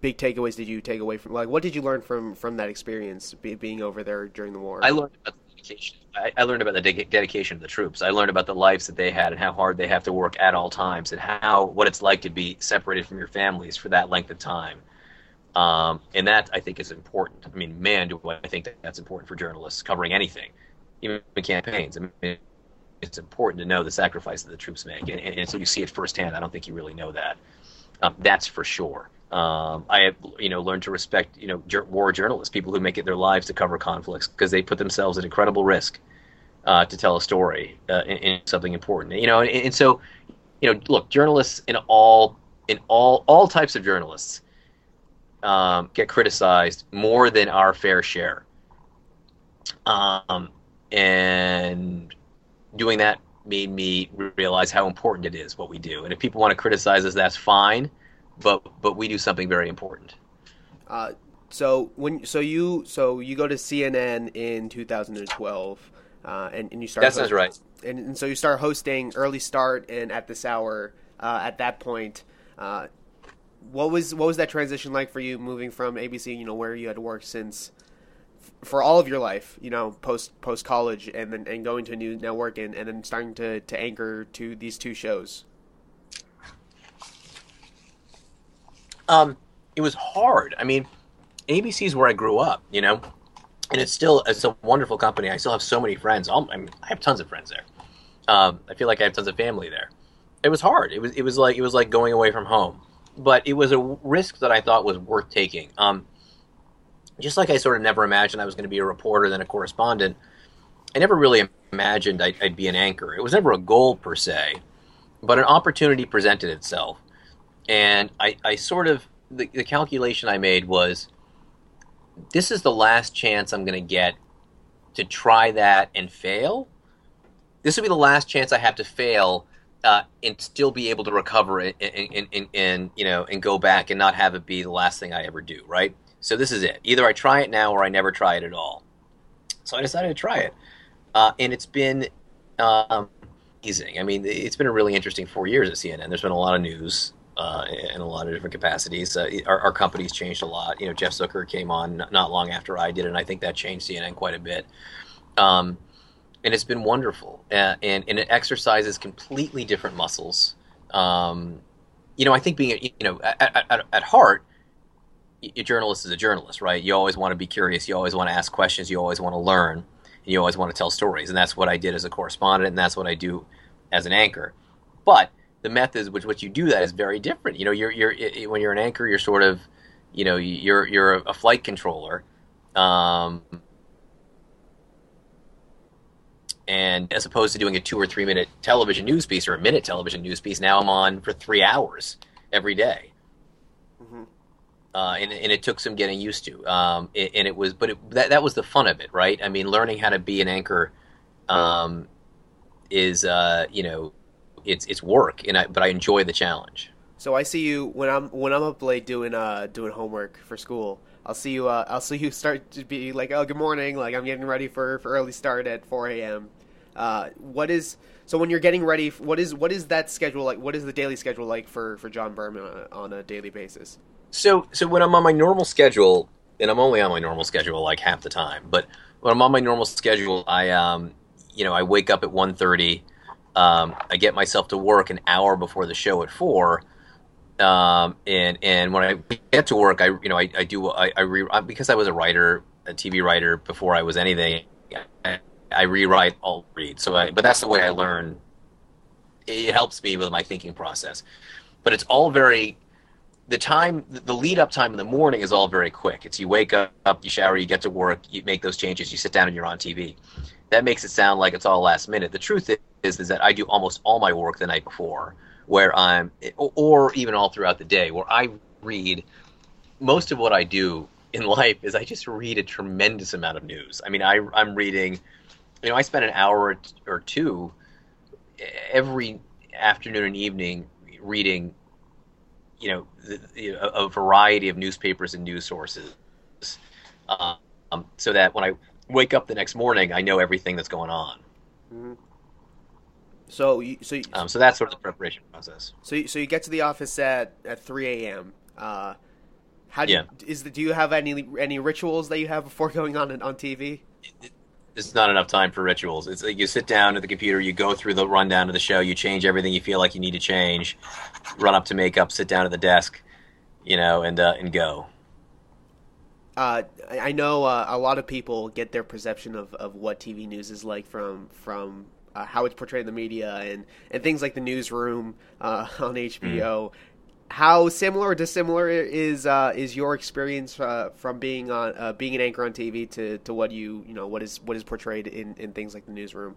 Speaker 1: big takeaways did you take away from like what did you learn from from that experience be, being over there during the war?
Speaker 2: I learned about dedication. I, I learned about the de- dedication of the troops. I learned about the lives that they had and how hard they have to work at all times, and how what it's like to be separated from your families for that length of time. Um, and that I think is important. I mean, man, do I think that that's important for journalists covering anything, even campaigns. I mean, it's important to know the sacrifice that the troops make, and, until you see it firsthand, I don't think you really know that. Um, that's for sure. Um, I have, you know, learned to respect, you know, war journalists, people who make it their lives to cover conflicts because they put themselves at incredible risk uh, to tell a story uh, in, in, something important. You know, and, and, so, you know, look, journalists in all in all all types of journalists um, get criticized more than our fair share. Um, and doing that made me realize how important it is what we do. And if people want to criticize us, that's fine but but we do something very important.
Speaker 1: Uh, so when so you so you go to CNN in 2012, uh, and, and you start.
Speaker 2: That sounds right.
Speaker 1: And, and, so you start hosting early start and at this hour uh, at that point. Uh, what was what was that transition like for you moving from ABC, you know, where you had worked since for all of your life, you know, post post college, and then and going to a new network and, and then starting to, to anchor to these two shows?
Speaker 2: Um, it was hard. I mean, ABC is where I grew up, you know, and it's still it's a wonderful company. I still have so many friends. I, mean, I have tons of friends there. Um, I feel like I have tons of family there. It was hard. It was it was like it was like going away from home, but it was a risk that I thought was worth taking. Um, just like I sort of never imagined I was going to be a reporter then a correspondent. I never really imagined I'd, I'd be an anchor. It was never a goal per se, but an opportunity presented itself, and I, I sort of the, the calculation I made was this is the last chance I'm going to get to try that and fail. This will be the last chance I have to fail uh, and still be able to recover and, and, and, and, you know and go back and not have it be the last thing I ever do. Right. So this is it. Either I try it now or I never try it at all. So I decided to try it, uh, and it's been um, amazing. I mean, it's been a really interesting four years at CNN. There's been a lot of news uh, in a lot of different capacities. Uh, our, our, company's changed a lot. You know, Jeff Zucker came on not long after I did, and I think that changed CNN quite a bit. Um, and it's been wonderful, uh, and and it exercises completely different muscles. Um, you know, I think being you know at, at, at heart, a journalist is a journalist, right? You always want to be curious. You always want to ask questions. You always want to learn. You always want to tell stories, and that's what I did as a correspondent, and that's what I do as an anchor. But the methods which which you do that is very different. You know, you're you're when you're an anchor, you're sort of, you know, you're you're a flight controller, um, and as opposed to doing a two or three minute television news piece or a minute television news piece, now I'm on for three hours every day. Mm-hmm. Uh, and, and, it took some getting used to. Um, and, and, it was, but it, that that was the fun of it, right? I mean, learning how to be an anchor um, is, uh, you know, it's it's work, and I, but I enjoy the challenge.
Speaker 1: So I see you when I'm when I'm up late doing uh doing homework for school. I'll see you. Uh, I'll see you start to be like, oh, good morning. Like I'm getting ready for, for early start at 4 a.m. Uh, what is so when you're getting ready? What is what is that schedule like? What is the daily schedule like for for John Berman on a, on a daily basis?
Speaker 2: So so when I'm on my normal schedule, and I'm only on my normal schedule like half the time, but when I'm on my normal schedule, I um you know I wake up at 1.30 um, I get myself to work an hour before the show at four. Um, and and when I get to work, I you know I, I do I, I re, because I was a writer, a TV writer before I was anything. I, I rewrite, I'll read. So, I, but that's the way I learn. It helps me with my thinking process. But it's all very the time the lead up time in the morning is all very quick it's you wake up you shower you get to work you make those changes you sit down and you're on tv that makes it sound like it's all last minute the truth is is that I do almost all my work the night before, where I'm, or even all throughout the day, where I read. Most of what I do in life is I just read a tremendous amount of news. I mean, I I'm reading, you know, I spend an hour or two every afternoon and evening reading, you know, the, a, variety of newspapers and news sources, um, so that when I wake up the next morning, I know everything that's going on. Mm-hmm.
Speaker 1: So, you, so, you,
Speaker 2: um, so that's sort of the preparation process.
Speaker 1: So, you, so you get to the office at, at three a.m. Uh, how do yeah. you, is the, do you have any any rituals that you have before going on on TV?
Speaker 2: It's not enough time for rituals. It's like you sit down at the computer, you go through the rundown of the show, you change everything you feel like you need to change, run up to makeup, sit down at the desk, you know, and uh, and go.
Speaker 1: Uh, I know uh, a lot of people get their perception of, of what TV news is like from from uh, how it's portrayed in the media and, and things like the newsroom uh, on HBO. Mm. How similar or dissimilar is uh, is your experience uh, from being on uh, being an anchor on TV to, to what you you know what is what is portrayed in, in things like the newsroom?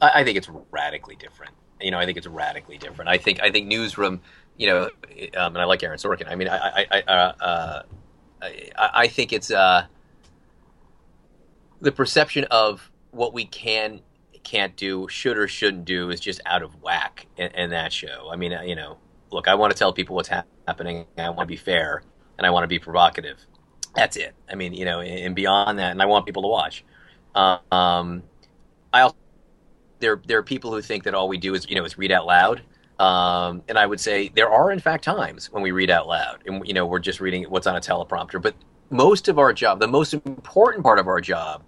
Speaker 2: I, I think it's radically different. You know, I think it's radically different. I think I think newsroom. You know, um, and I like Aaron Sorkin. I mean, I I I, uh, I, I think it's the perception of what we can can't do, should or shouldn't do is just out of whack in, in that show. I mean, you know, look, I want to tell people what's ha- happening. I want to be fair and I want to be provocative. That's it. I mean, you know, and beyond that, and I want people to watch. Um, I also there there are people who think that all we do is you know is read out loud. Um, and I would say there are, in fact, times when we read out loud, and you know we're just reading what's on a teleprompter. But most of our job, the most important part of our job,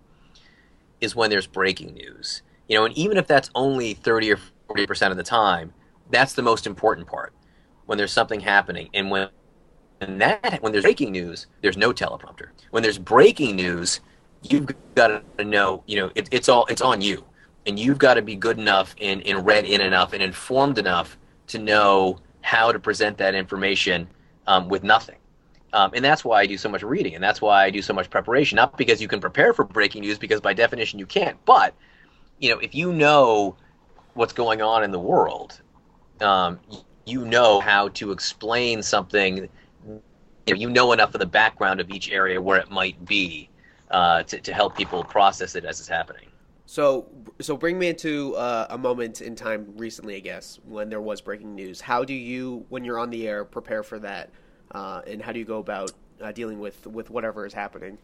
Speaker 2: is when there's breaking news. You know, and even if that's only thirty or forty percent of the time, that's the most important part. When there's something happening, and when and that when there's breaking news, there's no teleprompter. When there's breaking news, you've got to know, you know, it, it's all it's on you, and you've got to be good enough and, and read in enough and informed enough to know how to present that information um, with nothing. Um, and that's why I do so much reading, and that's why I do so much preparation. Not because you can prepare for breaking news, because by definition you can't. But you know, if you know what's going on in the world, um, you know how to explain something. You know, you know enough of the background of each area where it might be uh, to, to help people process it as it's happening.
Speaker 1: So, so bring me into uh, a moment in time recently, I guess, when there was breaking news. How do you, when you're on the air, prepare for that, uh, and how do you go about uh, dealing with with whatever is happening?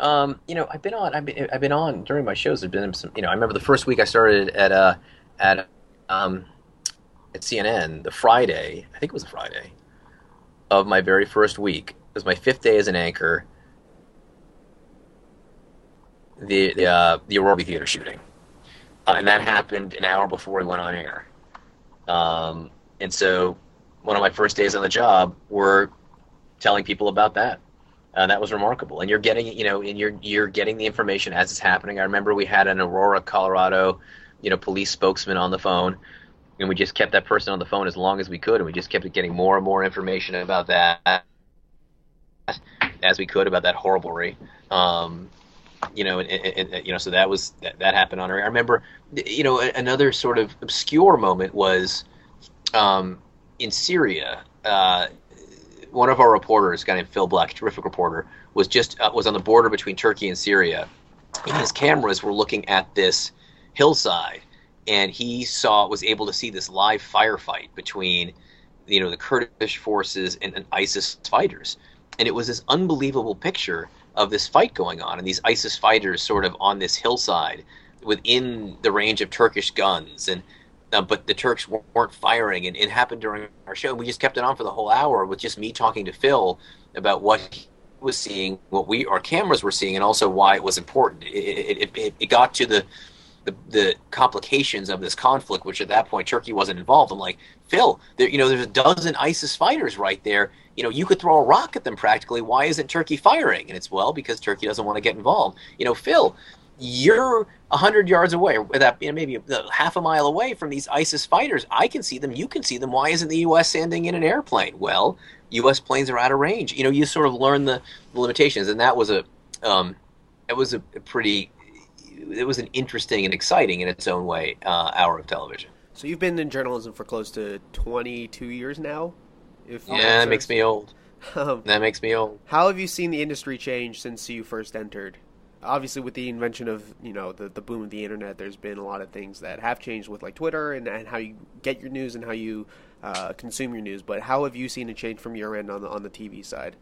Speaker 2: Um, you know, I've been on. I've been, I've been on during my shows. There've been some. You know, I remember the first week I started at uh, at um, at CNN. The Friday, I think it was a Friday, of my very first week. It was my fifth day as an anchor the the, uh, the Aurora Theater shooting, uh, and that happened an hour before we went on air. Um, and so, one of my first days on the job were telling people about that. Uh, that was remarkable, and you're getting you know, and you're you're getting the information as it's happening. I remember we had an Aurora, Colorado, you know, police spokesman on the phone, and we just kept that person on the phone as long as we could, and we just kept getting more and more information about that as we could about that horrible Um, you know, and, and, and, you know, so that was that, that happened on her. I remember, you know, another sort of obscure moment was um, in Syria. Uh, one of our reporters, a guy named Phil Black, terrific reporter, was just uh, was on the border between Turkey and Syria, and his cameras were looking at this hillside, and he saw was able to see this live firefight between, you know, the Kurdish forces and, and ISIS fighters, and it was this unbelievable picture of this fight going on and these ISIS fighters sort of on this hillside within the range of Turkish guns and but the Turks weren't firing and it happened during our show. We just kept it on for the whole hour with just me talking to Phil about what he was seeing, what we our cameras were seeing, and also why it was important. It, it, it, it got to the, the, the complications of this conflict, which at that point Turkey wasn't involved. I'm like, Phil, there, you know, there's a dozen ISIS fighters right there, you know, you could throw a rock at them practically. Why isn't Turkey firing? And it's well because Turkey doesn't want to get involved. You know, Phil, you're a hundred yards away, that you know, maybe half a mile away from these ISIS fighters. I can see them. You can see them. Why isn't the U.S. sending in an airplane? Well, U.S. planes are out of range. You know, you sort of learn the, the limitations, and that was a, um, it was a, a, pretty, it was an interesting and exciting in its own way uh, hour of television.
Speaker 1: So you've been in journalism for close to 22 years now.
Speaker 2: If yeah, that makes me old. Um, that makes me old.
Speaker 1: How have you seen the industry change since you first entered? Obviously, with the invention of you know the, the boom of the internet, there's been a lot of things that have changed with like Twitter and, and how you get your news and how you uh, consume your news. But how have you seen a change from your end on the on the TV side?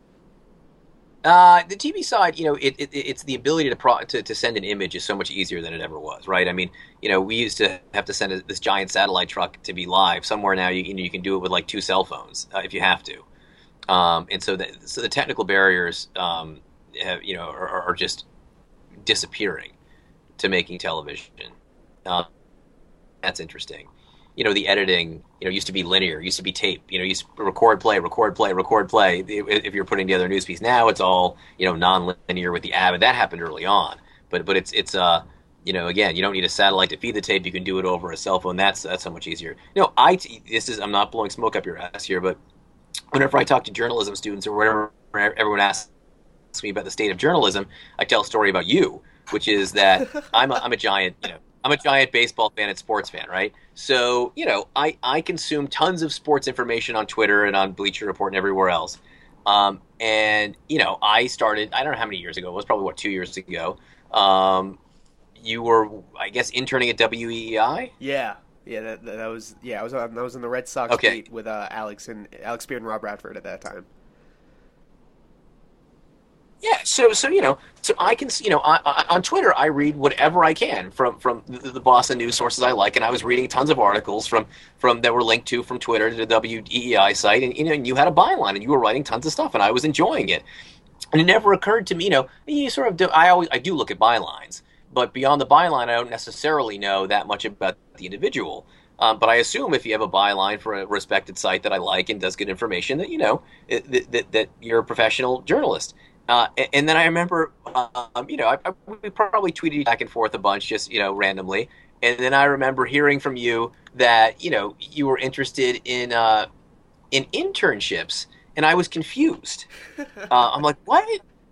Speaker 2: Uh, the TV side, you know, it, it, it's the ability to, pro- to, to send an image is so much easier than it ever was, right? I mean, you know, we used to have to send a, this giant satellite truck to be live. Somewhere now, you, you, know, you can do it with like two cell phones uh, if you have to. Um, and so, the, so the technical barriers, um, have, you know, are, are, just disappearing to making television. Uh, that's interesting. You know the editing you know used to be linear used to be tape you know used to record play record play record play. If you're putting together a news piece now it's all you know non-linear with the ab and that happened early on. But but it's it's uh you know again you don't need a satellite to feed the tape. You can do it over a cell phone. That's that's so much easier. You know i this is i'm not blowing smoke up your ass here but whenever i talk to journalism students or whatever everyone asks me about the state of journalism i tell a story about you which is that i'm a, I'm a giant you know I'm a giant baseball fan and sports fan, right? So, you know, I, I consume tons of sports information on Twitter and on Bleacher Report and everywhere else. Um, and, you know, I started, I don't know how many years ago, it was probably, what, two years ago. Um, you were, I guess, interning at WEEI?
Speaker 1: Yeah. Yeah, that, that was, yeah, I was, I was in the Red Sox okay. with uh, Alex and Alex Beard and Rob Bradford at that time.
Speaker 2: Yeah, so so you know, so I can, you know, I, I, on Twitter, I read whatever I can from from the, the, Boston news sources I like, and I was reading tons of articles from from that were linked to from Twitter to the WEEI site, and you know, and you had a byline, and you were writing tons of stuff, and I was enjoying it, and it never occurred to me, you know, you sort of do. I always I do look at bylines, but beyond the byline, I don't necessarily know that much about the individual. Um, but I assume if you have a byline for a respected site that I like and does good information, that you know that, that you're a professional journalist. Uh, and then I remember, um, you know, I, I, we probably tweeted back and forth a bunch, just you know, randomly. And then I remember hearing from you that you know you were interested in uh, in internships, and I was confused. Uh, I'm like, what?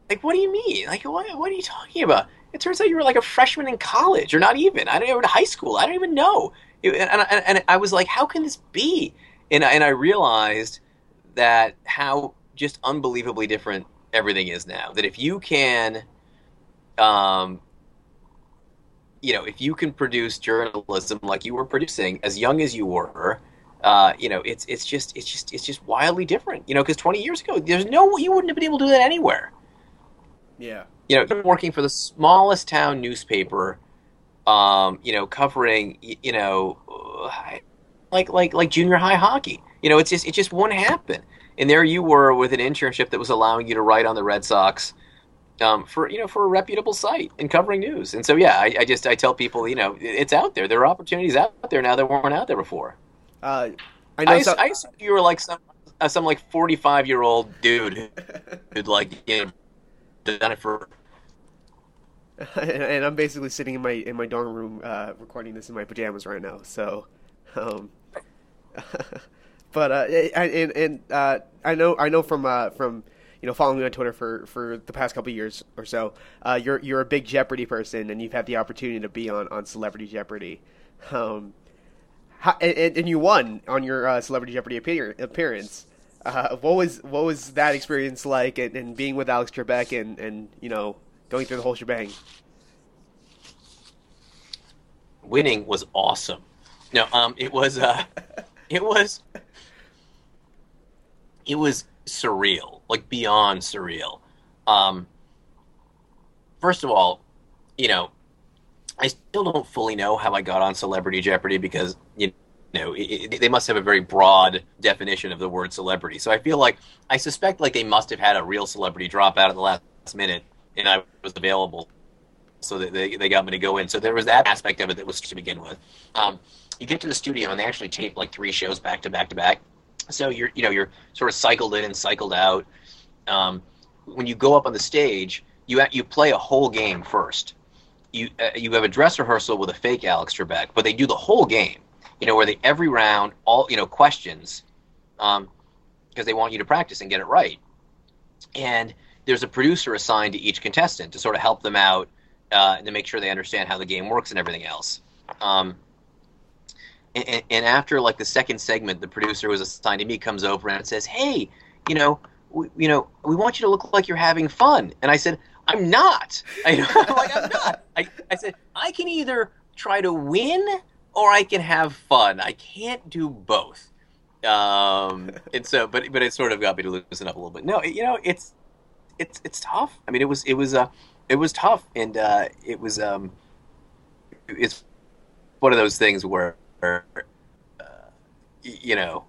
Speaker 2: Like, what do you mean? Like, what? What are you talking about? It turns out you were like a freshman in college, or not even. I don't even high school. I don't even know. It, and, and, and I was like, how can this be? And and I realized that how just unbelievably different everything is now. That if you can, um, you know, if you can produce journalism like you were producing as young as you were, uh, you know, it's it's just it's just it's just wildly different. You know, because 20 years ago, there's no you wouldn't have been able to do that anywhere.
Speaker 1: Yeah.
Speaker 2: You know, working for the smallest town newspaper, um, you know, covering you know, like like like junior high hockey. You know, it's just it just won't happen and there you were with an internship that was allowing you to write on the Red Sox um, for you know for a reputable site and covering news. And so yeah, I, I, just I tell people you know it's out there. There are opportunities out there now that weren't out there before.
Speaker 1: Uh, I know.
Speaker 2: I, some... I assumed you were like some uh, some like forty five year old dude who'd like you know done it for.
Speaker 1: and I'm basically sitting in my in my dorm room uh, recording this in my pajamas right now. So, um, but uh, and and uh, I know I know from uh, from you know following me on Twitter for, for the past couple years or so, uh, you're you're a big Jeopardy person, and you've had the opportunity to be on, on Celebrity Jeopardy, um, how, and, and, you won on your uh, Celebrity Jeopardy appearance. Uh, what was what was that experience like, and, and being with Alex Trebek, and, and you know going through the whole shebang?
Speaker 2: Winning was awesome. No, um, it was uh, it was it was surreal, like beyond surreal. Um, first of all, you know, I still don't fully know how I got on Celebrity Jeopardy because you know it, it, they must have a very broad definition of the word celebrity. So I feel like I suspect like they must have had a real celebrity drop out at the last minute, and I was available, so they they got me to go in. So there was that aspect of it that was to begin with. Um, you get to the studio and they actually tape like three shows back to back to back so you're you know you're sort of cycled in and cycled out. Um, when you go up on the stage, you you play a whole game first. You uh, you have a dress rehearsal with a fake Alex Trebek, but they do the whole game. You know where they every round all you know questions, um, because they want you to practice and get it right. And there's a producer assigned to each contestant to sort of help them out uh, and to make sure they understand how the game works and everything else. Um, and, and, after like the second segment, the producer was assigned to me comes over and says, "Hey, you know, we, you know, we want you to look like you're having fun." And I said, "I'm not. I, am like, I'm not." I, I said, "I can either try to win or I can have fun. I can't do both." Um, and so, but but it sort of got me to loosen up a little bit. No, you know, it's it's it's tough. I mean, it was it was uh it was tough, and uh, it was um, it's one of those things where uh, you know,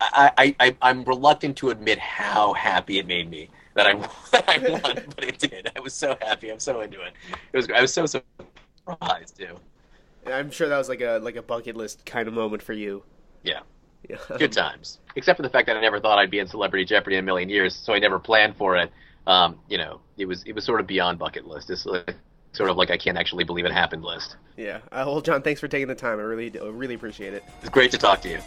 Speaker 2: I, I, I, am reluctant to admit how happy it made me that I, that I won, but it did. I was so happy. I'm so into it. It was. I was so surprised too.
Speaker 1: I'm sure that was like a like a bucket list kind of moment for you.
Speaker 2: Yeah. yeah. Good times. Except for the fact that I never thought I'd be in Celebrity Jeopardy in a million years, so I never planned for it. Um, you know, it was it was sort of beyond bucket list. It's like sort of like I can't actually believe it happened list.
Speaker 1: Yeah. Uh, well, John, thanks for taking the time. I really, really appreciate it.
Speaker 2: It's great to talk to you.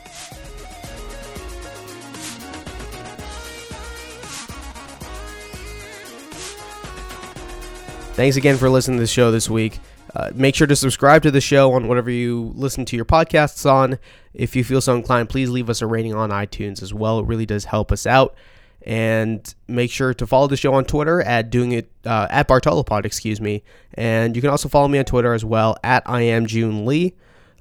Speaker 1: Thanks again for listening to the show this week. Uh, make sure to subscribe to the show on whatever you listen to your podcasts on. If you feel so inclined, please leave us a rating on iTunes as well. It really does help us out. And make sure to follow the show on Twitter at doing it uh, at Bartolopod, excuse me. And you can also follow me on Twitter as well at I am June Lee.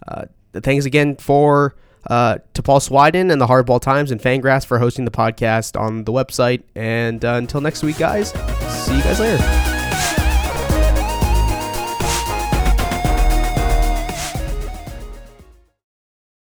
Speaker 1: Uh, thanks again for Uh, to Paul Swydan and the Hardball Times and Fangraphs for hosting the podcast on the website. And uh, until next week, guys, see you guys later.